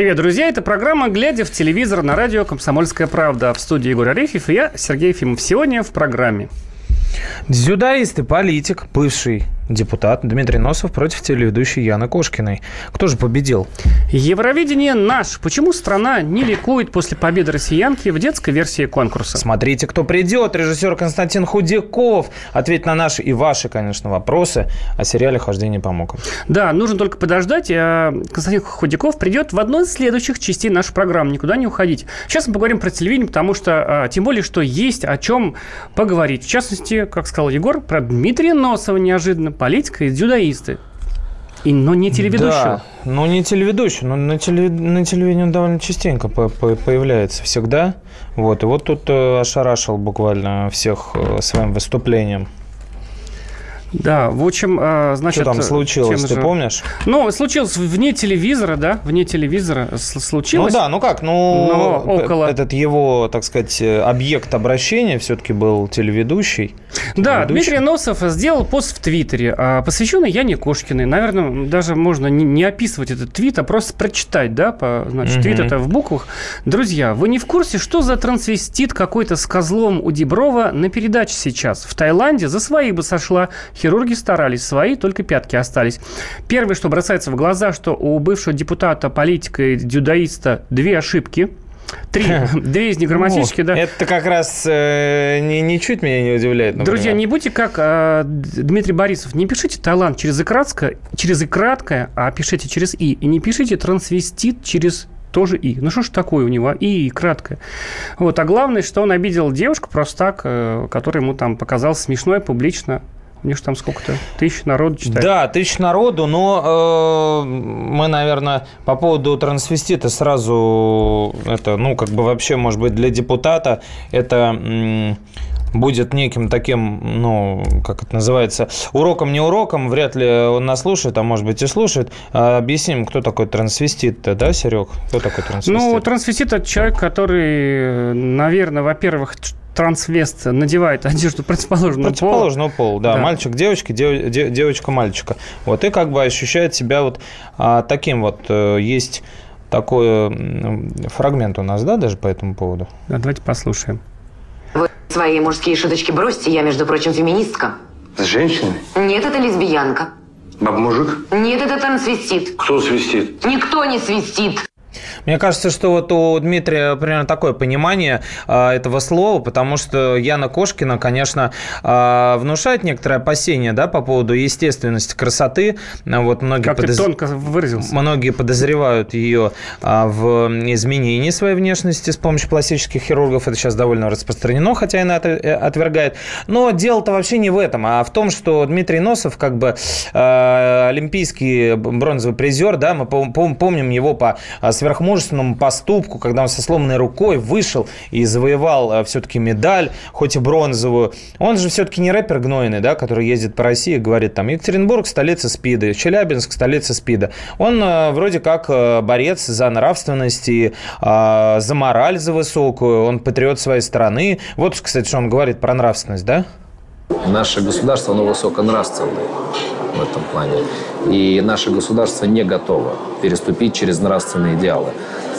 Привет, друзья. Это программа «Глядя в телевизор» на радио «Комсомольская правда». В студии Егор Арефьев и я, Сергей Ефимов. Сегодня в программе. Дзюдоист и политик, бывший депутат Дмитрий Носов против телеведущей Яны Кошкиной. Кто же победил? Евровидение наш. Почему страна не ликует после победы россиянки в детской версии конкурса? Смотрите, кто придет. Режиссер Константин Худяков. Ответь на наши и ваши, конечно, вопросы о сериале «Хождение по мукам». Да, нужно только подождать. А Константин Худяков придет в одной из следующих частей нашей программы. Никуда не уходить. Сейчас мы поговорим про телевидение, потому что, а, тем более, что есть о чем поговорить. В частности, как сказал Егор, про Дмитрия Носова неожиданно политика и дзюдоисты. И, но не телеведущего. Да, ну не телеведущий, но на, телев... на телевидении он довольно частенько по -по появляется всегда. Вот, и вот тут э, ошарашил буквально всех э, своим выступлением. Да, в общем, а, значит... Что там случилось, ты же... помнишь? Ну, случилось вне телевизора, да, вне телевизора случилось. Ну да, ну как, ну, Но около... этот его, так сказать, объект обращения все-таки был телеведущий. Да, Дмитрий Носов сделал пост в Твиттере, а, посвященный Яне Кошкиной. Наверное, даже можно не описывать этот твит, а просто прочитать, да, по, значит, угу. твит это в буквах. Друзья, вы не в курсе, что за трансвестит какой-то с козлом у Деброва на передаче сейчас? В Таиланде за свои бы сошла Хирурги старались, свои только пятки остались. Первое, что бросается в глаза, что у бывшего депутата, политика и дюдаиста две ошибки – Три. Две из них грамматические, да. Это как раз э, ни, ничуть меня не удивляет. Например. Друзья, не будьте как э, Дмитрий Борисов. Не пишите талант через и краткое, через и краткое, а пишите через и. И не пишите трансвестит через тоже И. Ну что ж такое у него? И, и краткое. Вот. А главное, что он обидел девушку просто так, э, которая ему там показалась смешной публично. У них же там сколько-то? Тысяч народу читает. Да, тысяч народу, но э, мы, наверное, по поводу трансвестита сразу, это, ну, как бы вообще, может быть, для депутата это... М- будет неким таким, ну, как это называется, уроком, не уроком, вряд ли он нас слушает, а может быть и слушает. А объясним, кто такой трансвестит-то, да, Серег? Кто такой трансвестит? Ну, трансвестит – это человек, который, наверное, во-первых, трансвест надевает одежду противоположного, противоположного пола. пола. Да, да. мальчик девочки, дев, дев, девочка мальчика. Вот, и как бы ощущает себя вот а, таким вот. Э, есть такой фрагмент у нас, да, даже по этому поводу? Да, давайте послушаем. Свои мужские шуточки бросьте, я, между прочим, феминистка. С женщиной? Нет, это лесбиянка. Баб-мужик? Нет, это там свистит. Кто свистит? Никто не свистит. Мне кажется, что вот у Дмитрия примерно такое понимание э, этого слова, потому что Яна Кошкина, конечно, э, внушает некоторое опасение да, по поводу естественности красоты. Вот многие как подоз... ты тонко выразился. Многие подозревают ее э, в изменении своей внешности с помощью пластических хирургов. Это сейчас довольно распространено, хотя она это отвергает. Но дело-то вообще не в этом, а в том, что Дмитрий Носов, как бы э, олимпийский бронзовый призер, да, мы помним его по сверхмужественному поступку, когда он со сломанной рукой вышел и завоевал э, все-таки медаль, хоть и бронзовую. Он же все-таки не рэпер гнойный, да, который ездит по России и говорит там Екатеринбург – столица СПИДа, Челябинск – столица СПИДа. Он э, вроде как э, борец за нравственность и за мораль за высокую, он патриот своей страны. Вот, кстати, что он говорит про нравственность, да? Наше государство, оно высоконравственное в этом плане. И наше государство не готово переступить через нравственные идеалы.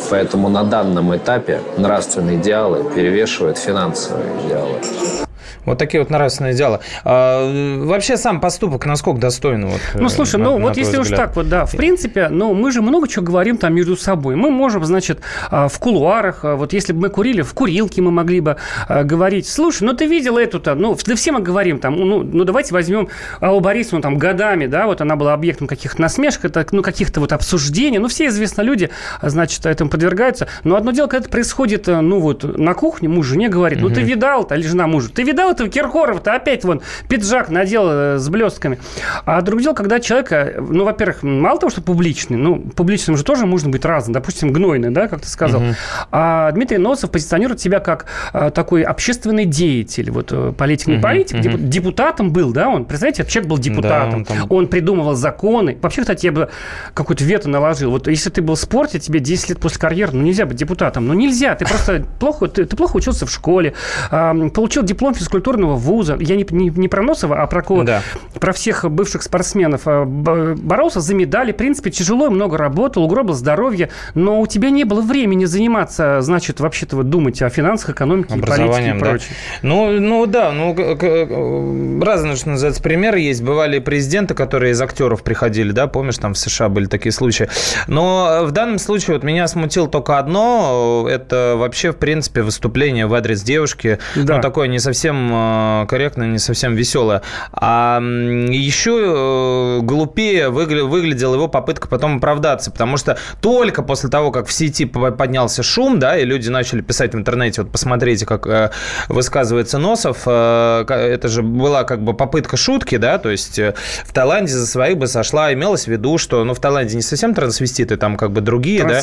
Поэтому на данном этапе нравственные идеалы перевешивают финансовые идеалы. Вот такие вот нравственные дела. А, вообще сам поступок насколько достойный? Вот, ну, слушай, на, ну на вот если взгляд. уж так вот, да, в принципе, ну мы же много чего говорим там между собой. Мы можем, значит, а, в кулуарах, а, вот если бы мы курили, в курилке мы могли бы а, говорить, слушай, ну ты видел эту-то, ну, да все мы говорим там, ну, ну давайте возьмем Аллу Борисовну там годами, да, вот она была объектом каких-то насмешек, это, ну, каких-то вот обсуждений, ну, все известные люди, значит, этому подвергаются. Но одно дело, когда это происходит, ну, вот на кухне, муж жене говорит, ну, ты видал-то, или жена мужу, ты видал этого Киркоров-то опять вон пиджак надел э, с блестками. А другое дело, когда человека, ну, во-первых, мало того, что публичный, ну, публичным же тоже можно быть разным, допустим, гнойный, да, как ты сказал. Угу. А Дмитрий Носов позиционирует себя как а, такой общественный деятель, вот э, политик, не угу, политик, угу. депутатом был, да, он, представляете, человек был депутатом, да, он, там... он придумывал законы. Вообще, кстати, я бы какую-то вето наложил. Вот если ты был в спорте, тебе 10 лет после карьеры, ну, нельзя быть депутатом, ну, нельзя, ты просто плохо, ты, ты плохо учился в школе, получил диплом физкультуры физкультурного вуза, я не, не, не про Носова, а про, да. про всех бывших спортсменов, а, боролся за медали, в принципе, тяжело много работал, угробил здоровье, но у тебя не было времени заниматься, значит, вообще-то вот думать о финансах, экономике, политике и прочее. Да. Ну, ну да, ну разные, что называется, примеры есть. Бывали президенты, которые из актеров приходили, да, помнишь, там в США были такие случаи. Но в данном случае вот меня смутило только одно, это вообще, в принципе, выступление в адрес девушки, да. ну, такое не совсем э, корректное, не совсем веселое. А еще э, глупее выглядела его попытка потом оправдаться, потому что только после того, как в сети поднялся шум, да, и люди начали писать в интернете, вот посмотрите, как э, высказывается Носов, это же была как бы попытка шутки, да, то есть в Таиланде за своих бы сошла, имелось в виду, что, ну, в Таиланде не совсем трансвеститы, там как бы другие, да?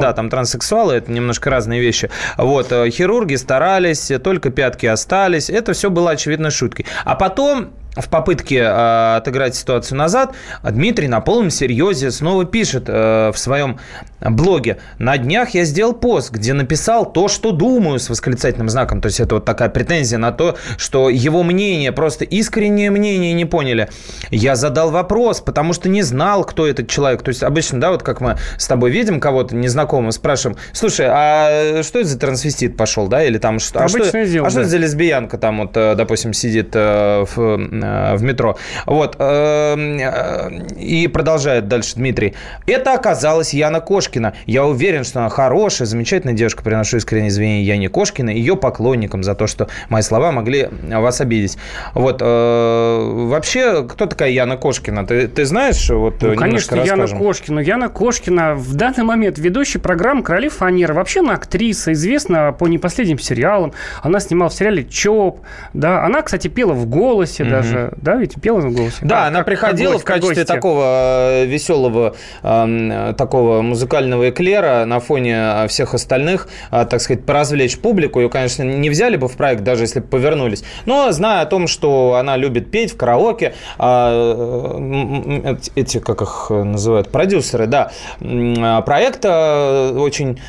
Да, там транссексуалы, это немножко разные вещи. Вот, хирурги старались, только пятки остались, это все было очевидно шуткой. А потом в попытке э, отыграть ситуацию назад, Дмитрий на полном серьезе снова пишет э, в своем блоге. На днях я сделал пост, где написал то, что думаю с восклицательным знаком. То есть это вот такая претензия на то, что его мнение, просто искреннее мнение не поняли. Я задал вопрос, потому что не знал, кто этот человек. То есть обычно, да, вот как мы с тобой видим кого-то незнакомого, спрашиваем, слушай, а что это за трансвестит пошел, да, или там что? А, что, дело, а да. что это за лесбиянка там вот, э, допустим, сидит э, в в метро. Вот. Э, и продолжает дальше Дмитрий. Это оказалась Яна Кошкина. Я уверен, что она хорошая, замечательная девушка. Приношу искренние извинения Яне Кошкина, ее поклонникам за то, что мои слова могли вас обидеть. Вот. Э, вообще, кто такая Яна Кошкина? Ты, ты знаешь? Вот, ну, конечно, Яна Кошкина. Яна Кошкина в данный момент ведущий программы «Короли фанеры». Вообще она актриса, известна по непоследним сериалам. Она снимала в сериале «ЧОП». Да. Она, кстати, пела в «Голосе» угу. даже да, ведь пела в голосе? Да, как, она как, приходила как гость, в качестве гостья. такого э, веселого, э, такого музыкального эклера на фоне э, всех остальных, э, так сказать, поразвлечь публику. Ее, конечно, не взяли бы в проект, даже если бы повернулись. Но зная о том, что она любит петь в караоке, э, эти, как их называют, продюсеры, да, проекта очень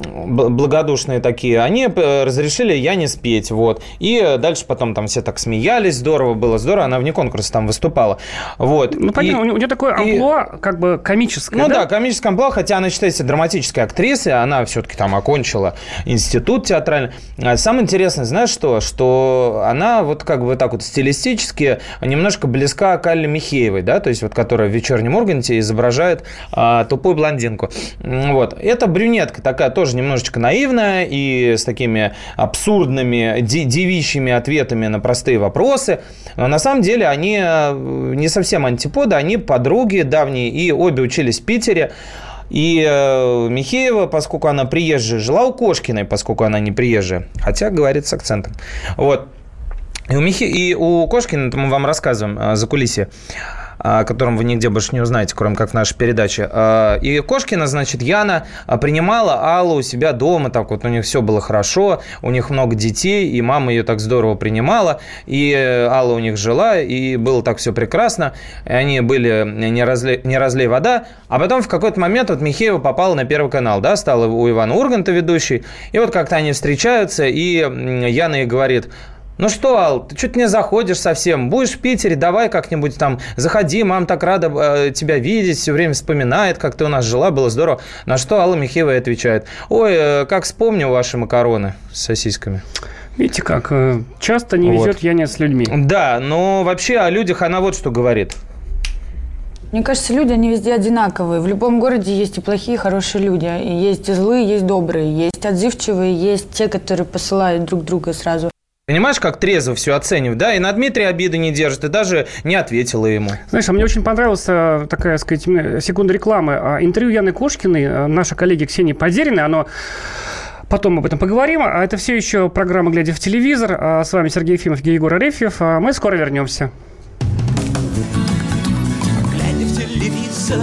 благодушные такие, они э, разрешили я не спеть, вот. И дальше потом там все так смеялись, здорово было, здорово, она вне конкурса там выступала, вот. Ну, понятно, и, у нее такое амплуа, и, как бы комическое, Ну да, да комическое амплуа, хотя она считается драматической актрисой, она все-таки там окончила институт театральный. А самое интересное, знаешь что? Что она вот как бы так вот стилистически немножко близка к Алле Михеевой, да, то есть вот которая в «Вечернем Урганте» изображает а, тупую блондинку. Вот. Это брюнетка такая тоже немножечко наивная и с такими абсурдными, девичьими ответами на простые вопросы. Но на самом деле они э, не совсем антиподы, они подруги давние, и обе учились в Питере. И э, Михеева, поскольку она приезжая, жила у Кошкиной, поскольку она не приезжая, хотя говорит с акцентом. Вот. И у, Михе... и у Кошкина, это мы вам рассказываем э, за кулисье, о котором вы нигде больше не узнаете, кроме как в нашей передаче. А, и Кошкина, значит, Яна а, принимала Аллу у себя дома, так вот у них все было хорошо, у них много детей, и мама ее так здорово принимала, и Алла у них жила, и было так все прекрасно, и они были не разлей, не разлей вода, а потом в какой-то момент вот Михеева попала на Первый канал, да, стала у Ивана Урганта ведущей, и вот как-то они встречаются, и Яна ей говорит, ну что, Ал, ты что-то не заходишь совсем. Будешь в Питере, давай как-нибудь там заходи, мам так рада э, тебя видеть, все время вспоминает, как ты у нас жила, было здорово. На что Алла Михеева отвечает, ой, э, как вспомню ваши макароны с сосисками. Видите как, э, часто не везет вот. я не с людьми. Да, но вообще о людях она вот что говорит. Мне кажется, люди, они везде одинаковые. В любом городе есть и плохие, и хорошие люди. И есть злые, есть добрые. Есть отзывчивые, есть те, которые посылают друг друга сразу. Понимаешь, как трезво все оценивать, да? И на Дмитрия обиды не держит, и даже не ответила ему. Знаешь, а мне очень понравилась такая, сказать, секунда рекламы. А, интервью Яны Кошкиной, э, наша коллеги Ксении Подериной, оно Потом об этом поговорим. А это все еще программа «Глядя в телевизор». А с вами Сергей Ефимов и Егор Арефьев. А мы скоро вернемся. Глядя в телевизор,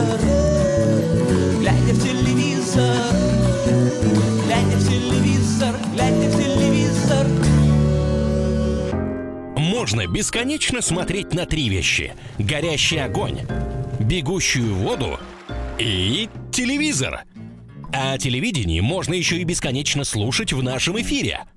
Можно бесконечно смотреть на три вещи. Горящий огонь, бегущую воду и телевизор. А телевидение можно еще и бесконечно слушать в нашем эфире –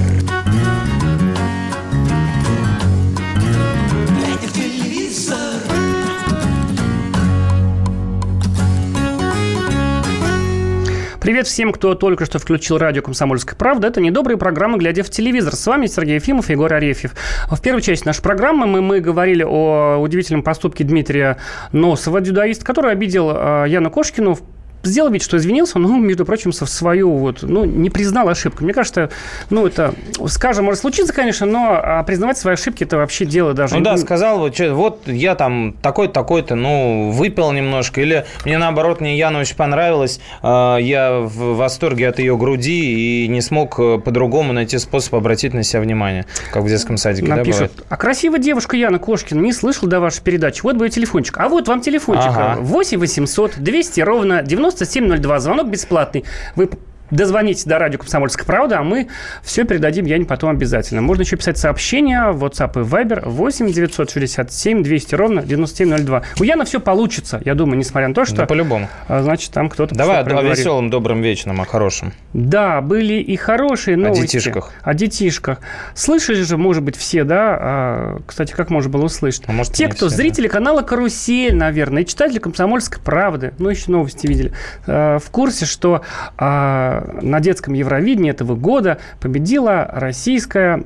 Привет всем, кто только что включил радио «Комсомольская правда». Это недобрые программы «Глядя в телевизор». С вами Сергей Ефимов и Егор Арефьев. В первой части нашей программы мы, мы говорили о удивительном поступке Дмитрия Носова, дюдаиста, который обидел э, Яну Кошкину сделал вид, что извинился, но, между прочим, свою вот, ну, не признал ошибку. Мне кажется, ну, это, скажем, может случиться, конечно, но а признавать свои ошибки – это вообще дело даже... Ну да, сказал, вот, что, вот я там такой-то, такой-то, ну, выпил немножко, или мне, наоборот, мне Яна очень понравилась, э, я в восторге от ее груди и не смог э, по-другому найти способ обратить на себя внимание, как в детском садике, Нам да, пишут, бывает? а красивая девушка Яна Кошкина не слышал до вашей передачи. Вот бы ее телефончик. А вот вам телефончик. Ага. 8 800 200 ровно 9702. Звонок бесплатный. Вы дозвоните до радио «Комсомольская правда», а мы все передадим Яне потом обязательно. Можно еще писать сообщения в WhatsApp и Viber 8 967 200 ровно 9702. У Яны все получится, я думаю, несмотря на то, что... Да, по-любому. а, Значит, там кто-то... Давай о проговорит. веселом, добром, вечном, о хорошем. Да, были и хорошие новости. детишках. О детишках. Слышали же, может быть, все, да? А, кстати, как можно было услышать? А может, Те, кто все, зрители канала «Карусель», наверное, и читатели «Комсомольской правды», ну, еще новости видели, э, в курсе, что а, на детском Евровидении этого года победила российская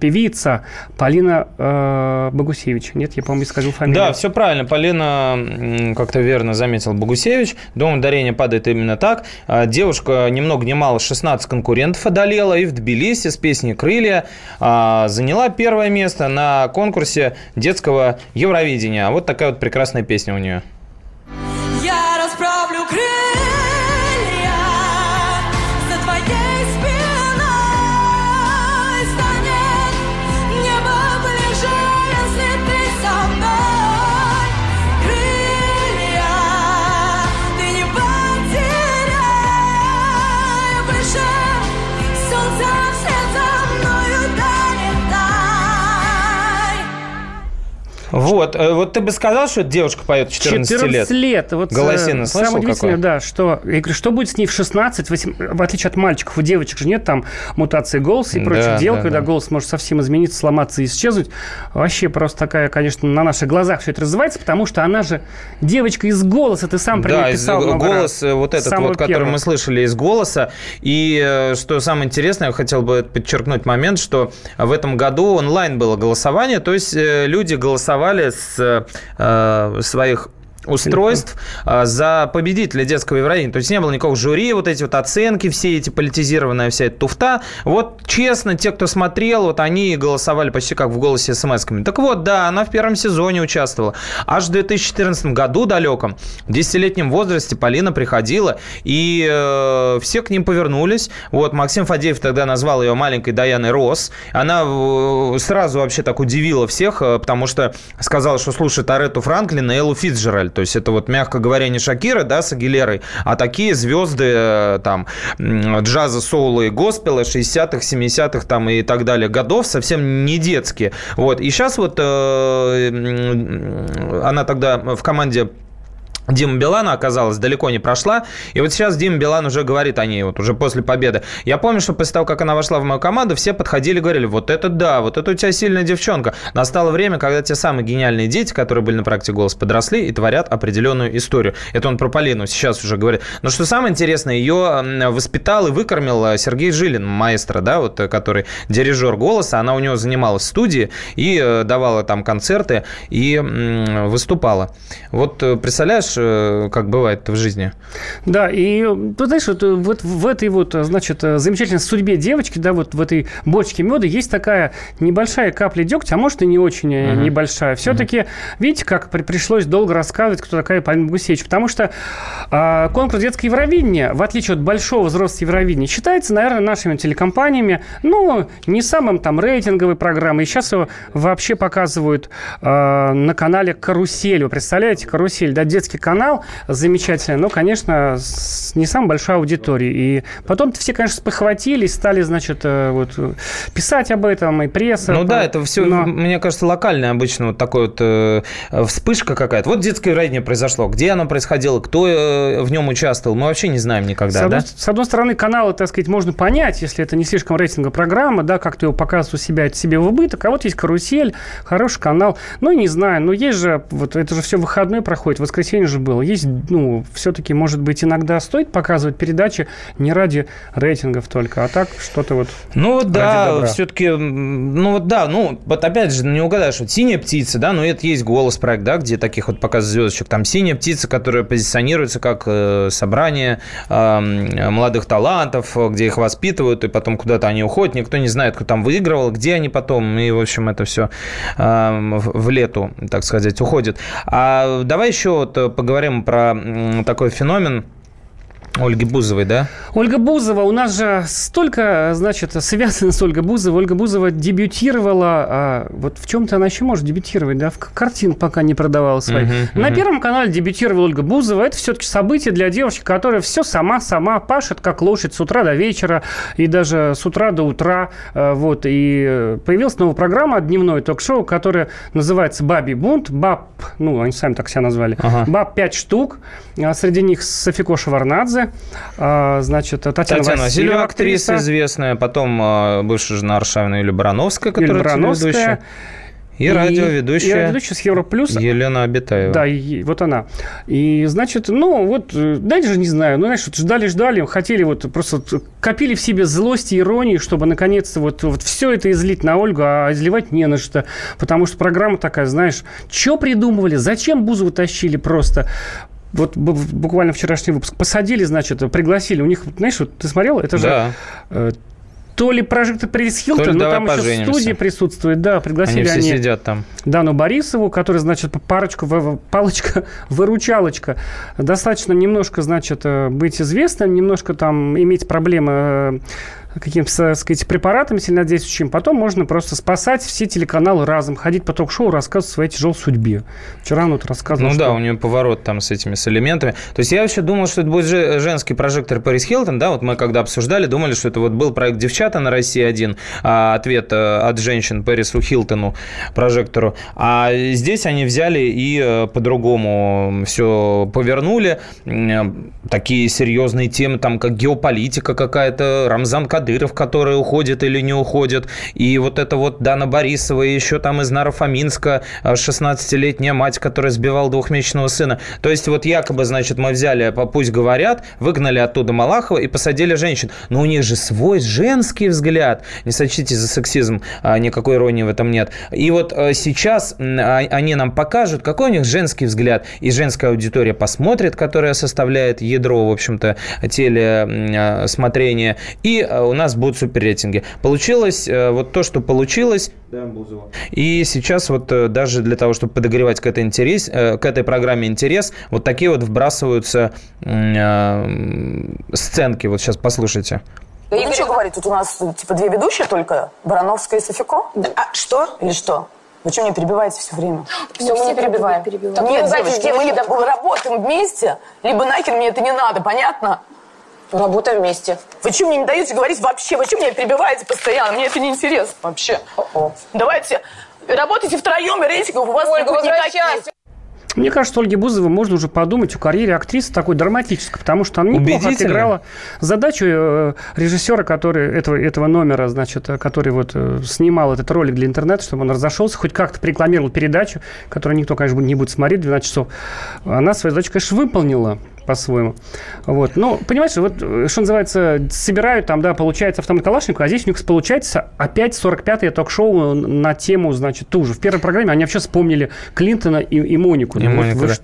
певица Полина э, Богусевич. Нет, я, по-моему, скажу фамилию. Да, все правильно. Полина как-то верно заметил Богусевич. Дом ударения падает именно так. А, Девушка ни много ни мало 16 конкурентов одолела и в Тбилиси с песней «Крылья» а, заняла первое место на конкурсе детского Евровидения. Вот такая вот прекрасная песня у нее. Вот, э, вот ты бы сказал, что эта девушка поет 14, лет? лет. Вот, Голосина э, слышал Самое удивительное, какое? да, что... Я говорю, что будет с ней в 16, 8, в отличие от мальчиков, у девочек же нет там мутации голоса и Да, прочих дел, да, когда да. голос может совсем измениться, сломаться и исчезнуть. Вообще просто такая, конечно, на наших глазах все это развивается, потому что она же девочка из голоса, ты сам про Да, писал много голос раз. э, вот этот вот, который первого. мы слышали из голоса. И что самое интересное, я хотел бы подчеркнуть момент, что в этом году онлайн было голосование, то есть люди голосовали с э, своих устройств а, за победителя детского Евровидения. То есть не было никакого жюри, вот эти вот оценки, все эти политизированная вся эта туфта. Вот честно, те, кто смотрел, вот они голосовали почти как в голосе смс-ками. Так вот, да, она в первом сезоне участвовала. Аж в 2014 году далеком, в 10-летнем возрасте Полина приходила, и э, все к ним повернулись. Вот Максим Фадеев тогда назвал ее маленькой Даяной Рос. Она э, сразу вообще так удивила всех, э, потому что сказала, что слушает Арету Франклина и Эллу Фитцджеральд. То есть это вот, мягко говоря, не Шакира, да, с Агилерой, а такие звезды э, там джаза, соула и госпела 60-х, 70-х там и так далее годов, совсем не детские. Вот. И сейчас вот э, она тогда в команде Дима Билана оказалась, далеко не прошла. И вот сейчас Дима Билан уже говорит о ней, вот уже после победы. Я помню, что после того, как она вошла в мою команду, все подходили и говорили, вот это да, вот это у тебя сильная девчонка. Настало время, когда те самые гениальные дети, которые были на практике «Голос», подросли и творят определенную историю. Это он про Полину сейчас уже говорит. Но что самое интересное, ее воспитал и выкормил э, Сергей Жилин, маэстро, да, вот, э, который дирижер «Голоса». Она у него занималась в студии и э, давала там концерты и выступала. Вот представляешь, знаешь, э, как бывает в жизни. Да, и ты знаешь, вот, вот в этой вот, значит, замечательной судьбе девочки, да, вот в этой бочке меда есть такая небольшая капля дегтя, а может и не очень uh-huh. небольшая. Все-таки, uh-huh. видите, как при, пришлось долго рассказывать, кто такая Полина Гусевич, потому что э, конкурс детского Евровидения, в отличие от большого взрослого Евровидения, считается, наверное, нашими телекомпаниями, ну, не самым там рейтинговой программой. И сейчас его вообще показывают э, на канале «Карусель». Вы представляете, «Карусель», да, детский канал замечательный, но, конечно, с не самой большой аудиторией. И потом все, конечно, спохватились, стали, значит, э, вот, писать об этом, и пресса. Ну да, это все, но... мне кажется, локальное обычно вот такой вот э, вспышка какая-то. Вот детское Евровидение произошло. Где оно происходило, кто э, в нем участвовал, мы вообще не знаем никогда, с одной, да? С одной стороны, каналы, так сказать, можно понять, если это не слишком рейтинговая программа, да, как-то его показывать у себя, это себе в убыток, а вот есть карусель, хороший канал. Ну, не знаю, но есть же, вот это же все выходной проходит, воскресенье же было. Есть, ну, все-таки, может быть, иногда стоит показывать передачи не ради рейтингов только, а так что-то вот Ну, вот да, все-таки, ну, вот да, ну, вот опять же, не угадаешь, вот «Синяя птица», да, ну, это есть голос проект, да, где таких вот показывают звездочек, там «Синяя птица», которая позиционируется как э, собрание э, молодых талантов, где их воспитывают, и потом куда-то они уходят, никто не знает, кто там выигрывал, где они потом, и, в общем, это все э, в лету, так сказать, уходит. А давай еще вот поговорим про такой феномен, Ольги Бузовой, да? Ольга Бузова, у нас же столько, значит, связано с Ольгой Бузовой. Ольга Бузова дебютировала, а, вот в чем-то она еще может дебютировать, да, в картин пока не продавала свои. Uh-huh, uh-huh. На Первом канале дебютировала Ольга Бузова. Это все-таки событие для девушки, которая все сама-сама пашет, как лошадь с утра до вечера и даже с утра до утра. А, вот, и появилась новая программа, дневное ток-шоу, которое называется «Бабий бунт». Баб, ну, они сами так себя назвали. Uh-huh. Баб пять штук. А среди них Софико Шаварнадзе, а, значит, Татьяна, Татьяна Васильева, актриса известная, потом а, бывшая жена Аршавина Юлия Барановская, которая Юлия Барановская. И, и радиоведущая. И радиоведущая с Европлюс. Елена Абитаева. Да, и, вот она. И, значит, ну, вот, э, дальше не знаю, ну, знаешь, ждали-ждали, хотели вот просто копили в себе злость и иронию, чтобы, наконец-то, вот, вот все это излить на Ольгу, а изливать не на что. Потому что программа такая, знаешь, что придумывали, зачем Бузову тащили просто вот буквально вчерашний выпуск, посадили, значит, пригласили. У них, знаешь, вот ты смотрел, это же да. э, то ли прожектор Прис Хилтон, но там поженимся. еще студия присутствует. Да, пригласили они. Все они сидят там. Дану Борисову, который, значит, парочку, палочка, выручалочка. Достаточно немножко, значит, э, быть известным, немножко там иметь проблемы э, каким-то, так сказать, препаратами сильнодействующим, потом можно просто спасать все телеканалы разом, ходить по ток-шоу, рассказывать о своей тяжелой судьбе. Вчера вот рассказывал, Ну что... да, у нее поворот там с этими, с элементами. То есть я вообще думал, что это будет женский прожектор Пэрис Хилтон, да, вот мы когда обсуждали, думали, что это вот был проект «Девчата» на России-1, а ответ э, от женщин Пэрису Хилтону, прожектору. А здесь они взяли и э, по-другому все повернули. Такие серьезные темы, там, как геополитика какая-то, Рамзан Кадыров Кадыров, который уходит или не уходит, и вот это вот Дана Борисова, и еще там из Нарафаминска 16-летняя мать, которая сбивала двухмесячного сына. То есть вот якобы, значит, мы взяли, пусть говорят, выгнали оттуда Малахова и посадили женщин. Но у них же свой женский взгляд. Не сочтите за сексизм, а, никакой иронии в этом нет. И вот э, сейчас а, они нам покажут, какой у них женский взгляд. И женская аудитория посмотрит, которая составляет ядро, в общем-то, телесмотрения. И э, у нас будут суперрейтинги. Получилось э, вот то, что получилось. Да, И сейчас вот э, даже для того, чтобы подогревать к этой, интерес, э, к этой программе интерес, вот такие вот вбрасываются сценки. Вот сейчас послушайте. Да ну, что говорить, тут у нас типа две ведущие только, Барановская и Софико? Да, а что? Или что? Вы что мне перебиваете все время? Все, мы не перебиваем. перебиваем. Нет, девочки, мы либо работаем вместе, либо нахер мне это не надо, понятно? Работаем вместе. Вы что мне не даете говорить вообще? Вы что меня перебиваете постоянно? Мне это не интересно вообще. О-о. Давайте работайте втроем, и рейтингов у вас Ольга, не будет никаких. Мне кажется, Ольге Бузовой можно уже подумать о карьере актрисы такой драматической, потому что она неплохо отыграла задачу э, режиссера, который этого, этого номера, значит, э, который вот э, снимал этот ролик для интернета, чтобы он разошелся, хоть как-то рекламировал передачу, которую никто, конечно, не будет смотреть 12 часов. Она свою задачу, конечно, выполнила по-своему. Вот. Ну, понимаешь, вот, что называется, собирают там, да, получается автомат Калашникова, а здесь у них получается опять 45-е ток-шоу на тему, значит, ту же. В первой программе они вообще вспомнили Клинтона и, и Монику. И ну, Монику, вы, да.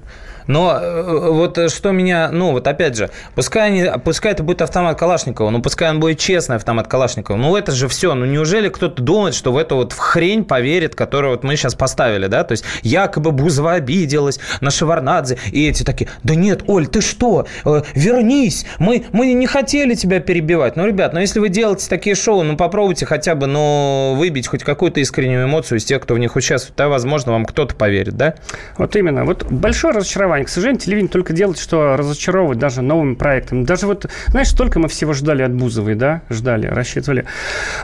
Но э, вот э, что меня, ну вот опять же, пускай, они, пускай это будет автомат Калашникова, ну пускай он будет честный автомат Калашникова, ну это же все, ну неужели кто-то думает, что в эту вот хрень поверит, которую вот мы сейчас поставили, да, то есть якобы Бузова обиделась на Шеварнадзе, и эти такие, да нет, Оль, ты что, Э, вернись, мы, мы не хотели тебя перебивать. Ну, ребят, ну если вы делаете такие шоу, ну попробуйте хотя бы, ну, выбить хоть какую-то искреннюю эмоцию из тех, кто в них участвует, тогда, возможно, вам кто-то поверит, да? Вот именно. Вот большое разочарование. К сожалению, телевидение только делает, что разочаровывает даже новыми проектами. Даже вот, знаешь, столько мы всего ждали от Бузовой, да? Ждали, рассчитывали.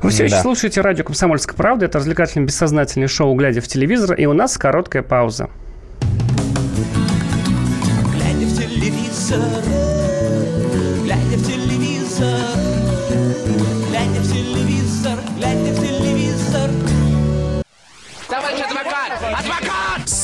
Вы все еще Да. слушаете радио «Комсомольская правда». Это развлекательное бессознательное шоу «Глядя в телевизор». И у нас короткая пауза. Глядя в телевизор, глядя в телевизор,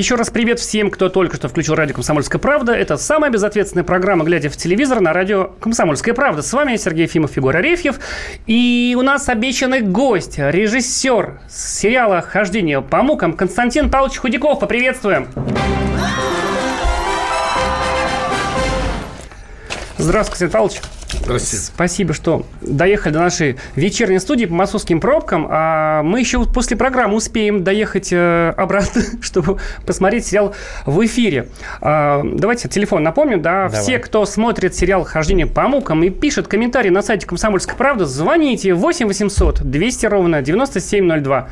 Еще раз привет всем, кто только что включил радио «Комсомольская правда». Это самая безответственная программа «Глядя в телевизор» на радио «Комсомольская правда». С вами Сергей Ефимов, Егор Арефьев. И у нас обещанный гость, режиссер сериала «Хождение по мукам» Константин Павлович Худяков. Поприветствуем. Здравствуйте, Константин Павлович. Здравствуйте. Спасибо, что доехали до нашей вечерней студии по московским пробкам. А мы еще после программы успеем доехать э, обратно, чтобы посмотреть сериал в эфире. А, давайте телефон напомню, да. Давай. Все, кто смотрит сериал «Хождение по мукам» и пишет комментарии на сайте «Комсомольская правда», звоните 8 800 200 ровно 9702.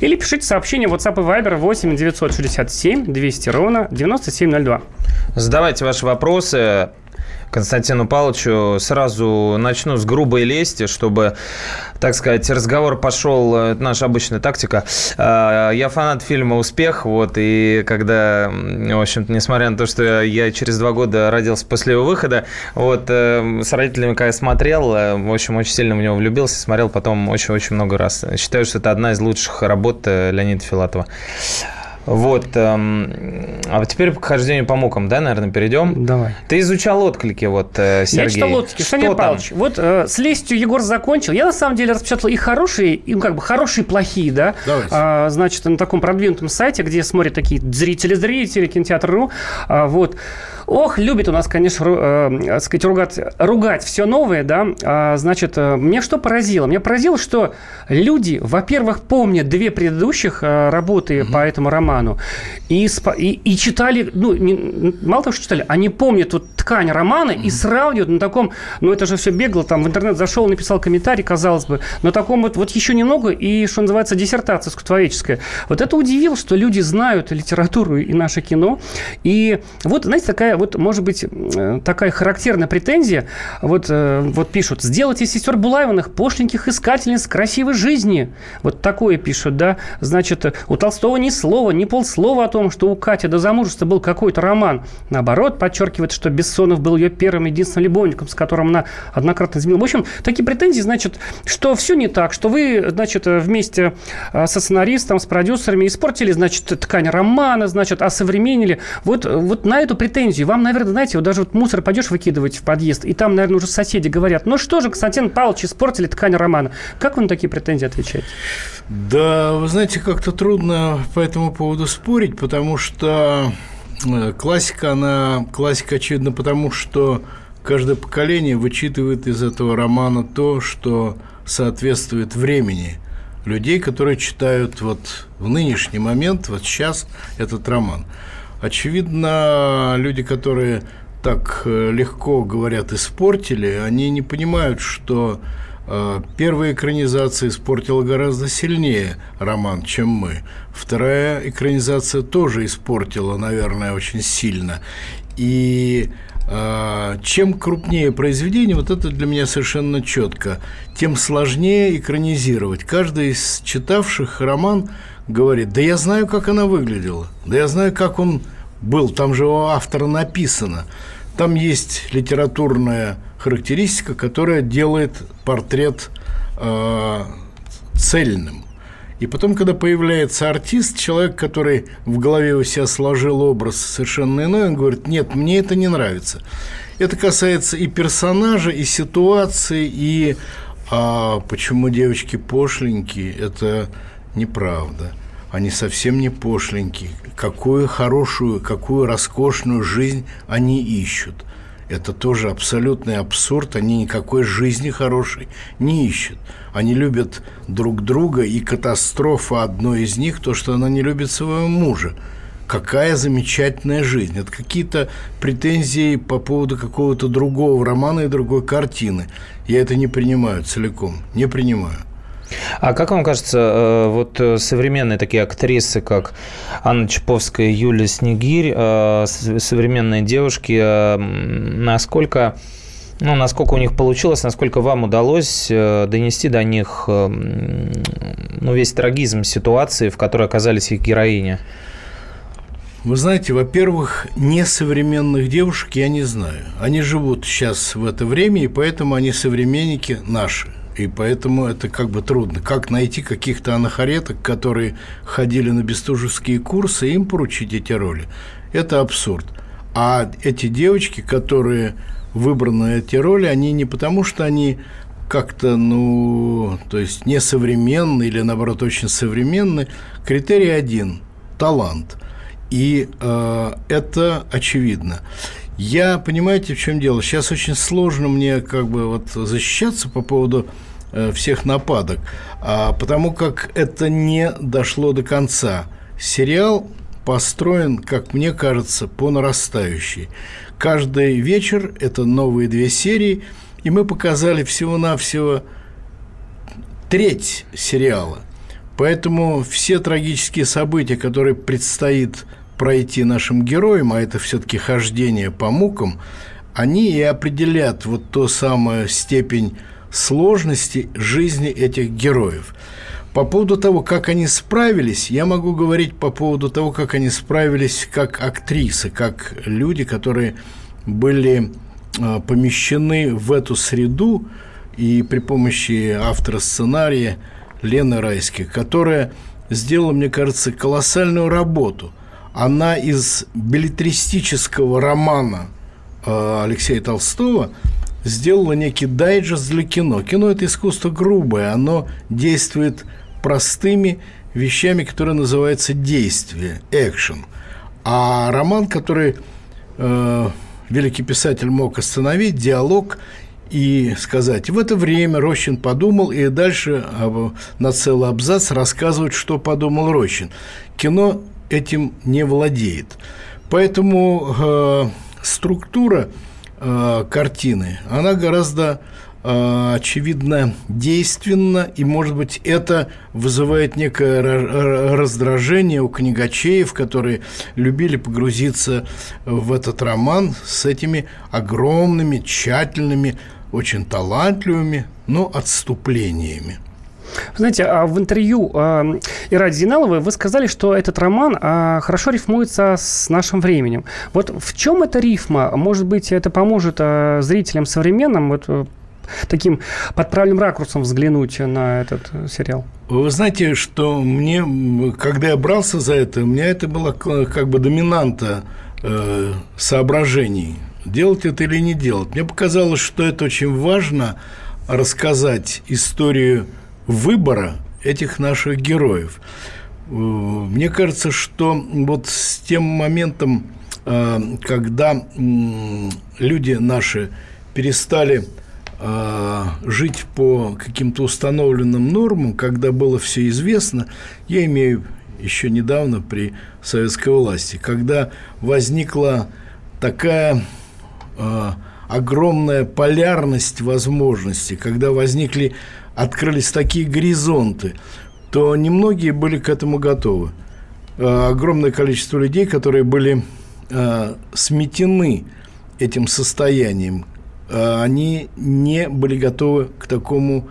Или пишите сообщение в WhatsApp и Viber 8 967 200 ровно 9702. Задавайте ваши вопросы Константину Павловичу. Сразу начну с грубой лести, чтобы, так сказать, разговор пошел, э, это наша обычная тактика. Э, Я фанат фильма «Успех», вот, и когда, в общем-то, несмотря на то, что я через два года родился после его выхода, вот, э, с родителями, когда смотрел, э, в общем, очень сильно в него влюбился, смотрел потом очень-очень много раз. Считаю, что это одна из лучших работ Леонида Филатова. Вот. эм, а вот теперь к хождению по мукам, да, наверное, перейдем? Давай. Ты изучал отклики, вот, э, Сергей. Я читал отклики. Что там? Павлович, вот э, с лестью Егор закончил. Я на самом деле распечатал и хорошие, и ну, как бы хорошие, и плохие, да. Давайте. А, значит, на таком продвинутом сайте, где смотрят такие зрители-зрители, кинотеатр.ру. А, вот. Ох, любит у нас, конечно, э, сказать, ругать, ругать все новое, да. А, значит, э, мне что поразило? Меня поразило, что люди, во-первых, помнят две предыдущих э, работы по этому роману и, и, и читали, ну, не- мало того, что читали, они помнят вот ткань романа и сравнивают на таком, ну, это же все бегло, там в интернет зашел, написал комментарий, казалось бы, на таком вот, вот еще немного, и, что называется, диссертация искусствоведческая. Вот это удивило, что люди знают литературу и наше кино. И вот, знаете, такая вот, может быть, такая характерная претензия, вот, э, вот пишут, сделайте сестер Булавиных пошленьких искательниц красивой жизни. Вот такое пишут, да. Значит, у Толстого ни слова, ни полслова о том, что у Кати до замужества был какой-то роман. Наоборот, подчеркивает, что Бессонов был ее первым единственным любовником, с которым она однократно изменила. В общем, такие претензии, значит, что все не так, что вы, значит, вместе э, со сценаристом, с продюсерами испортили, значит, ткань романа, значит, осовременили. Вот, вот на эту претензию вам, наверное, знаете, вот даже вот мусор пойдешь выкидывать в подъезд, и там, наверное, уже соседи говорят, ну что же, Константин Павлович, испортили ткань романа. Как вы на такие претензии отвечаете? Да, вы знаете, как-то трудно по этому поводу спорить, потому что э, классика, она классика, очевидно, потому что каждое поколение вычитывает из этого романа то, что соответствует времени людей, которые читают вот в нынешний момент, вот сейчас этот роман. Очевидно, люди, которые так э, легко говорят «испортили», они не понимают, что э, первая экранизация испортила гораздо сильнее роман, чем мы. Вторая экранизация тоже испортила, наверное, очень сильно. И А, чем крупнее произведение, вот это для меня совершенно четко, тем сложнее экранизировать. Каждый из читавших роман говорит, да я знаю, как она выглядела, да я знаю, как он был, там же у автора написано. Там есть литературная характеристика, которая делает портрет э, цельным. И потом, когда появляется артист, человек, который в голове у себя сложил образ совершенно иной, он говорит, нет, мне это не нравится. Это касается и персонажа, и ситуации, и а почему девочки пошленькие, это неправда. Они совсем не пошленькие. Какую хорошую, какую роскошную жизнь они ищут – это тоже абсолютный абсурд. Они никакой жизни хорошей не ищут. Они любят друг друга, и катастрофа одной из них – то, что она не любит своего мужа. Какая замечательная жизнь. Это какие-то претензии по поводу какого-то другого романа и другой картины. Я это не принимаю целиком. Не принимаю. А как вам кажется, э, вот э, современные такие актрисы, как Анна Чаповская, Юлия Снегирь, э, современные девушки, насколько ну, насколько у них получилось, насколько вам удалось донести до них ну, весь трагизм ситуации, в которой оказались их героини? Вы знаете, во-первых, несовременных девушек я не знаю. Они живут сейчас в это время, и поэтому они современники наши. И поэтому это как бы трудно. Как найти каких-то анахареток, которые ходили на бестужевские курсы, им поручить эти роли? Это абсурд. А эти девочки, которые выбраны эти роли, они не потому, что они как-то, ну, то есть несовременны или, наоборот, очень современны. Критерий один – талант. И э, это очевидно. Я, понимаете, в чем дело? Сейчас очень сложно мне как бы вот защищаться по поводу э, всех нападок, а, потому как это не дошло до конца. Сериал построен, как мне кажется, по нарастающей. Каждый вечер это новые две серии, и мы показали всего-навсего треть сериала. Поэтому все трагические события, которые предстоит пройти нашим героям, а это все-таки хождение по мукам, они и определят вот ту самую степень сложности жизни этих героев. По поводу того, как они справились, я могу говорить по поводу того, как они справились как актрисы, как люди, которые были а, помещены в эту среду и при помощи автора сценария Лены Райски, которая сделала, мне кажется, колоссальную работу – она из билетристического романа э, Алексея Толстого сделала некий дайджест для кино. Кино – это искусство грубое, оно действует простыми вещами, которые называются действие, экшен. А роман, который э, великий писатель мог остановить, диалог и сказать, в это время Рощин подумал, и дальше на целый абзац рассказывать, что подумал Рощин. Кино этим не владеет. Поэтому э, структура э, картины, она гораздо э, очевидно действенна, и, может быть, это вызывает некое раздражение у книгачеев, которые любили погрузиться в этот роман с этими огромными, тщательными, очень талантливыми, но отступлениями. Знаете, а в интервью э, Ираде Зиналовой вы сказали, что этот роман э, хорошо рифмуется с нашим временем. Вот в чем эта рифма? Может быть, это поможет э, зрителям современным вот, таким под правильным ракурсом взглянуть на этот сериал? Вы знаете, что мне, когда я брался за это, у меня это было как бы доминанта э, соображений. Делать это или не делать. Мне показалось, что это очень важно рассказать историю выбора этих наших героев. Э, мне кажется, что вот с тем моментом, э, когда люди наши перестали э, жить по каким-то установленным нормам, когда было все известно, я имею еще недавно при советской власти, когда возникла такая огромная полярность возможностей, когда возникли открылись такие горизонты, то немногие были к этому готовы. Э, огромное количество людей, которые были э, сметены этим состоянием, а они не были готовы к такому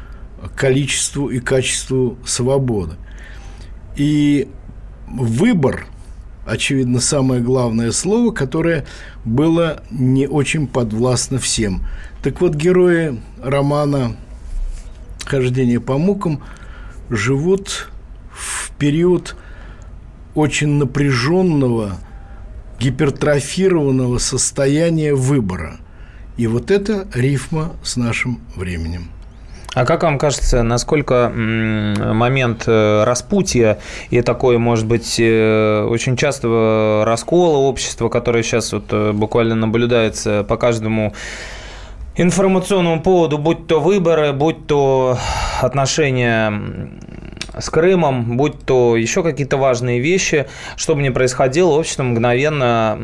количеству и качеству свободы. И выбор, очевидно, самое главное слово, которое было не очень подвластно всем. Так вот, герои романа «Хождение по мукам» живут в период очень напряженного, гипертрофированного состояния выбора. И вот это рифма с нашим временем. А как вам кажется, насколько момент э, распутья и такой, может быть, э, очень частого раскола общества, которое сейчас вот э, буквально наблюдается по каждому информационному поводу, будь то выборы, будь то отношения с Крымом, будь то еще какие-то важные вещи, что бы ни происходило, общество мгновенно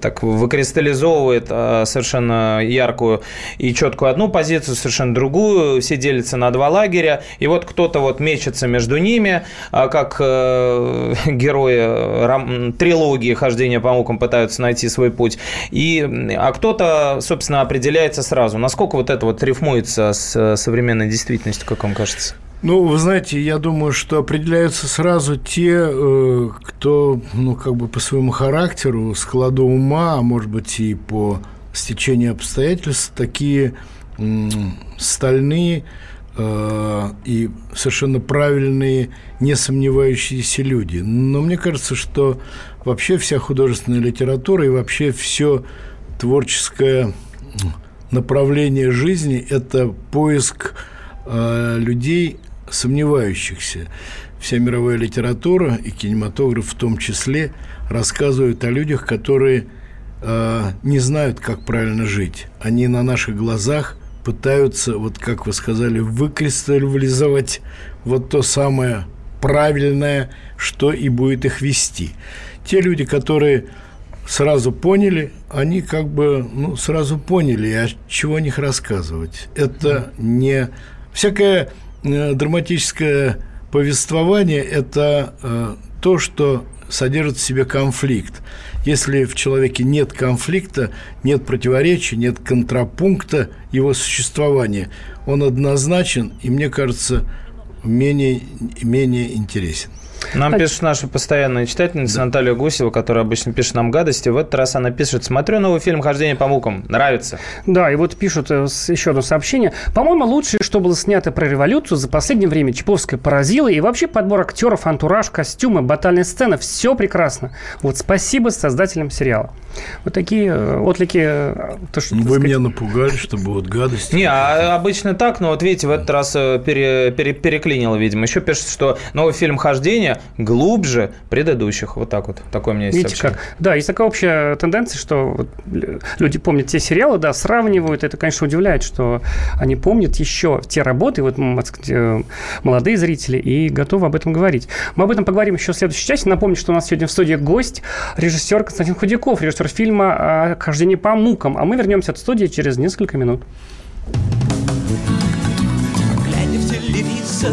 так выкристаллизовывает а, совершенно яркую и четкую одну позицию, совершенно другую, все делятся на два лагеря, и вот кто-то вот мечется между ними, а, как э, герои трилогии «Хождение по мукам» пытаются найти свой путь, и, а кто-то, собственно, определяется сразу. Насколько вот это вот рифмуется с современной действительностью, как вам кажется? Ну, вы знаете, я думаю, что определяются сразу те, э, кто, ну, как бы по своему характеру, складу ума, а может быть и по стечению обстоятельств, такие стальные э, и совершенно правильные, не сомневающиеся люди. Но мне кажется, что вообще вся художественная литература и вообще все творческое направление жизни – это поиск э, людей, сомневающихся. Вся мировая литература и кинематограф в том числе рассказывают о людях, которые э, не знают, как правильно жить. Они на наших глазах пытаются, вот как вы сказали, выкристаллизовать вот то самое правильное, что и будет их вести. Те люди, которые сразу поняли, они как бы ну, сразу поняли, а чего о них рассказывать. Это не всякая драматическое повествование – это э, то, что содержит в себе конфликт. Если в человеке нет конфликта, нет противоречия, нет контрапункта его существования, он однозначен и, мне кажется, менее, менее интересен. Нам пишет наша постоянная читательница да. Наталья Гусева, которая обычно пишет нам гадости. В этот раз она пишет, смотрю новый фильм «Хождение по мукам». Нравится. Да, и вот пишут э, еще одно сообщение. По-моему, лучшее, что было снято про революцию за последнее время Чаповская поразила. И вообще подбор актеров, антураж, костюмы, батальная сцена. Все прекрасно. Вот спасибо создателям сериала. Вот такие э, отлики. Э, то, что, Вы сказать... меня напугали, что будут гадости. Не, а обычно так, но вот видите, в этот раз пере, пере, переклинило, видимо. Еще пишет, что новый фильм «Хождение» глубже предыдущих. Вот так вот. Такое у меня есть Видите, сообщение. как? Да, есть такая общая тенденция, что люди помнят те сериалы, да, сравнивают. Это, конечно, удивляет, что они помнят еще те работы, вот, сказать, э, молодые зрители, и готовы об этом говорить. Мы об этом поговорим еще в следующей части. Напомню, что у нас сегодня в студии гость, режиссер Константин Худяков, режиссер фильма «Хождение по мукам». А мы вернемся от студии через несколько минут. Глядя в телевизор,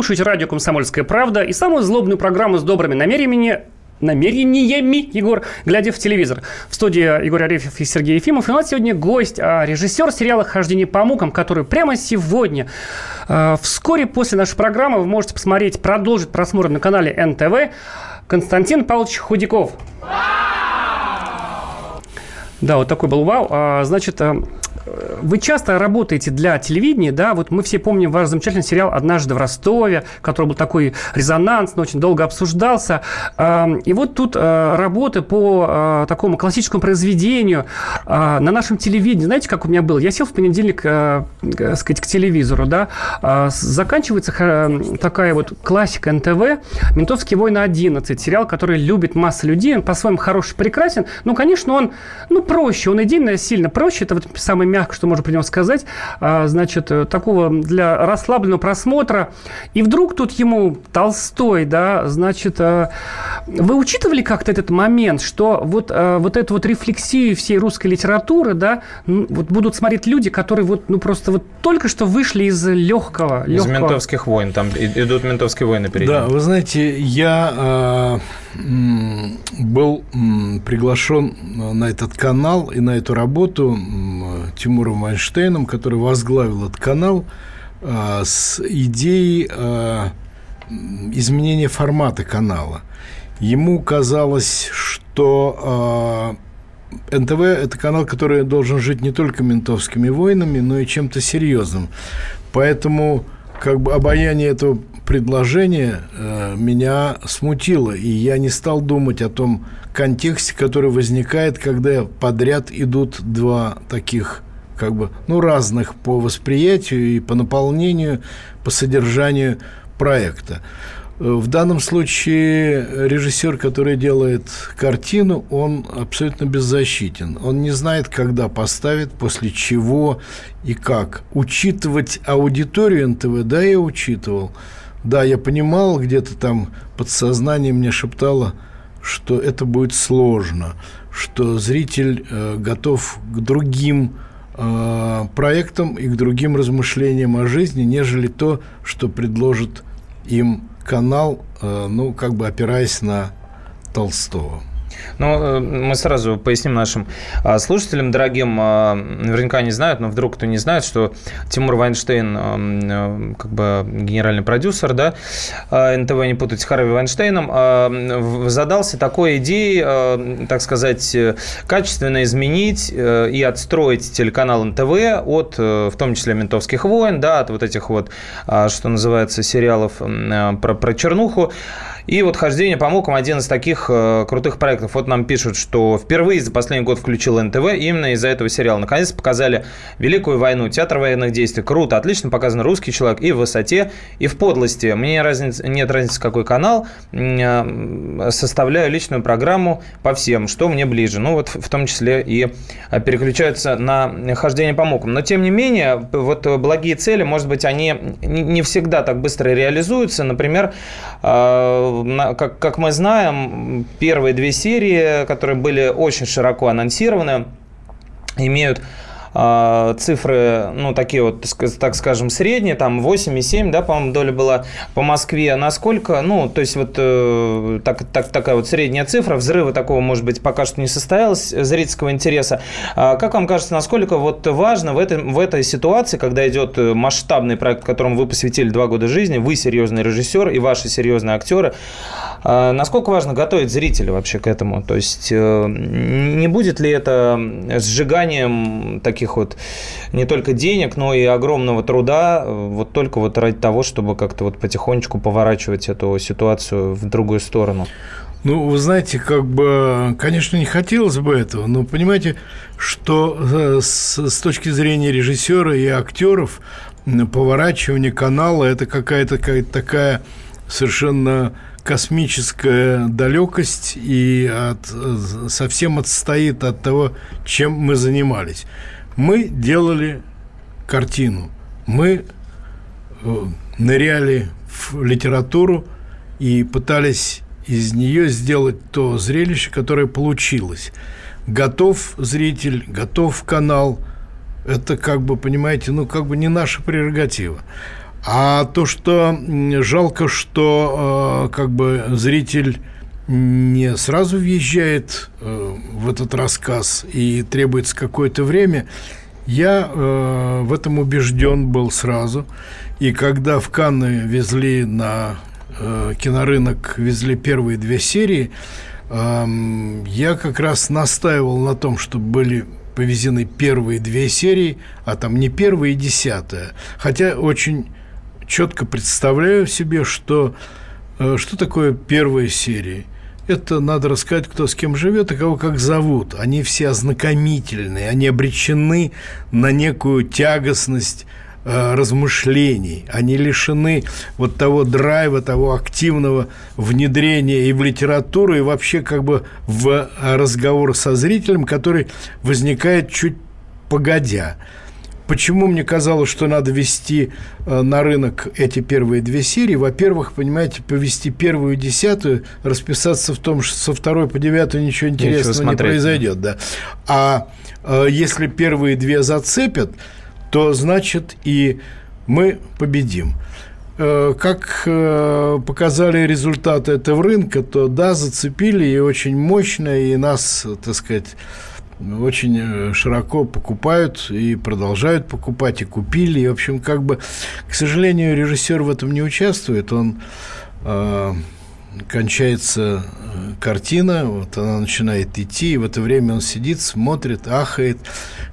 Слушаете радио «Комсомольская правда» и самую злобную программу с добрыми намерениями намерениями, Егор, глядя в телевизор. В студии Егор Арефьев и Сергей Ефимов. И у нас сегодня гость, а, режиссер сериала «Хождение по мукам», который прямо сегодня, а, вскоре после нашей программы, вы можете посмотреть, продолжить просмотр на канале НТВ. Константин Павлович Худяков. Да, вот такой был вау. А, значит, э, вы часто работаете для телевидения, да? Вот мы все помним ваш замечательный сериал «Однажды в Ростове», который был такой резонансный, очень долго обсуждался. А, и вот тут а, работы по а, такому классическому произведению на нашем телевидении. Знаете, как у меня было? Я сел в понедельник, так сказать, к телевизору, да? Заканчивается такая вот классика НТВ «Ментовские войны 11», сериал, который любит масса людей, он по-своему хороший, прекрасен. Ну, конечно, он, ну, проще, он идейно сильно проще, это вот самый мягко, что можно про него сказать, а, значит, э, такого для расслабленного просмотра. И вдруг тут ему Толстой, да, значит, э, вы учитывали как-то этот момент, что вот, э, вот эту вот рефлексию всей русской литературы, да, вот будут смотреть люди, которые вот, ну, просто вот только что вышли из легкого... Из легкого... ментовских войн, там идут ментовские войны перед Да, вы знаете, я был приглашен на этот канал и на эту работу Тимуром Вайнштейном, который возглавил этот канал а, с идеей а, изменения формата канала. Ему казалось, что а, НТВ – это канал, который должен жить не только ментовскими войнами, но и чем-то серьезным. Поэтому как бы обаяние этого предложение э, меня смутило, и я не стал думать о том контексте, который возникает, когда подряд идут два таких как бы, ну, разных по восприятию и по наполнению, по содержанию проекта. В данном случае режиссер, который делает картину, он абсолютно беззащитен. Он не знает, когда поставит, после чего и как. Учитывать аудиторию НТВ, да, я учитывал – да, я понимал, где-то там подсознание мне шептало, что это будет сложно, что зритель э, готов к другим э, проектам и к другим размышлениям о жизни, нежели то, что предложит им канал, э, ну, как бы опираясь на Толстого. Ну, э, мы сразу поясним нашим а, слушателям, дорогим, а, наверняка они знают, но вдруг кто не знает, что Тимур Вайнштейн, а, как бы генеральный продюсер, да, НТВ, не путать с Харви Вайнштейном, задался такой идеей, так сказать, качественно изменить э, и отстроить телеканал НТВ от, э, в том числе, «Ментовских войн», да, от вот этих вот, что называется, сериалов про, про чернуху, и вот «Хождение по мукам» один из таких э, крутых проектов. Вот нам пишут, что впервые за последний год включил НТВ именно из-за этого сериала. Наконец показали Великую войну, театр военных действий. Круто, отлично показан русский человек и в высоте, и в подлости. Мне разницы, нет разницы, какой канал. Э, составляю личную программу по всем, что мне ближе. Ну вот в том числе и э, переключаются на «Хождение по мукам». Но тем не менее, вот благие цели, может быть, они не всегда так быстро реализуются. Например, как, как мы знаем, первые две серии, которые были очень широко анонсированы, имеют цифры, ну, такие вот, так скажем, средние, там 8,7, да, по-моему, доля была по Москве. Насколько, ну, то есть вот э, так, так, такая вот средняя цифра, взрыва такого, может быть, пока что не состоялось зрительского интереса. А как вам кажется, насколько вот важно в этой, в этой ситуации, когда идет масштабный проект, которому вы посвятили два года жизни, вы серьезный режиссер и ваши серьезные актеры, а насколько важно готовить зрителя вообще к этому? То есть э, не будет ли это сжиганием таких таких вот не только денег, но и огромного труда, вот только вот ради того, чтобы как-то вот потихонечку поворачивать эту ситуацию в другую сторону. Ну, вы знаете, как бы, конечно, не хотелось бы этого, но понимаете, что э, с, с точки зрения режиссера и актеров поворачивание канала это какая-то какая такая совершенно космическая далекость и от, э, совсем отстоит от того, чем мы занимались. Мы делали картину, мы э, ныряли в литературу и пытались из нее сделать то зрелище, которое получилось. Готов зритель, готов канал. Это как бы, понимаете, ну как бы не наша прерогатива. А то, что жалко, что э, как бы зритель не сразу въезжает э, в этот рассказ и требуется какое-то время, я э, в этом убежден был сразу. И когда в Канны везли на э, кинорынок, везли первые две серии, Я как раз настаивал на том, чтобы были повезены первые две серии, а там не первая и десятая. Хотя очень четко представляю себе, что, э, что такое первая серия. Это надо рассказать, кто с кем живет и кого как зовут. Они все ознакомительные, они обречены на некую тягостность Э, размышлений, они лишены вот того драйва, того активного внедрения и в литературу, и вообще как бы в разговор со зрителем, который возникает чуть погодя. Почему мне казалось, что надо вести э, на рынок эти первые две серии? Во-первых, понимаете, повести первую и десятую, расписаться в том, что со второй по девятую ничего интересного ничего не произойдет. Да. А э, если первые две зацепят, то значит и мы победим. Э, как э, показали результаты этого рынка, то да, зацепили и очень мощно, и нас, так сказать, очень э, широко покупают и продолжают покупать, и купили. И, в общем, как бы, к сожалению, режиссер в этом не участвует. Он кончается э, картина, вот она начинает идти, и в это время он сидит, смотрит, ахает,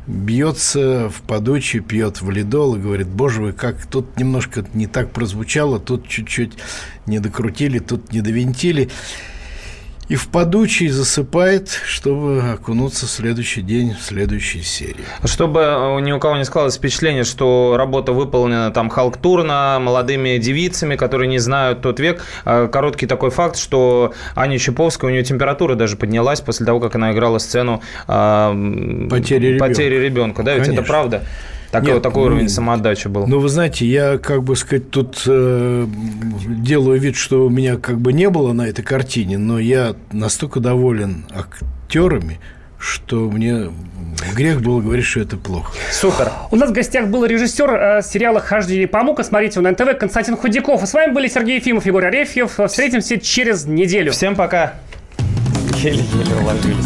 бьется в подучи, пьет валидол и говорит, боже вы, как тут немножко не так прозвучало, тут чуть-чуть не докрутили, тут не довинтили и в подучий засыпает, чтобы окунуться в следующий день, в следующей серии. Чтобы э, ни у кого не складывалось впечатление, что работа выполнена там халтурно, молодыми девицами, которые не знают тот век. Э, короткий такой факт, что Аня Чаповская, у нее температура даже поднялась после того, как она играла сцену э, потери ребенка. Потери ребенка. Да, ведь это правда? Такой, Нет, такой уровень самоотдачи был. Ну, вы знаете, я, как бы сказать, тут э, делаю вид, что у меня как бы не было на этой картине, но я настолько доволен актерами, что мне грех было говорить, что это плохо. Супер. У нас в гостях был режиссер э, сериала «Хождение по мука». Смотрите на НТВ Константин Худяков. И с вами были Сергей Ефимов, Егор Арефьев. Встретимся через неделю. Всем пока. Еле-еле уложились.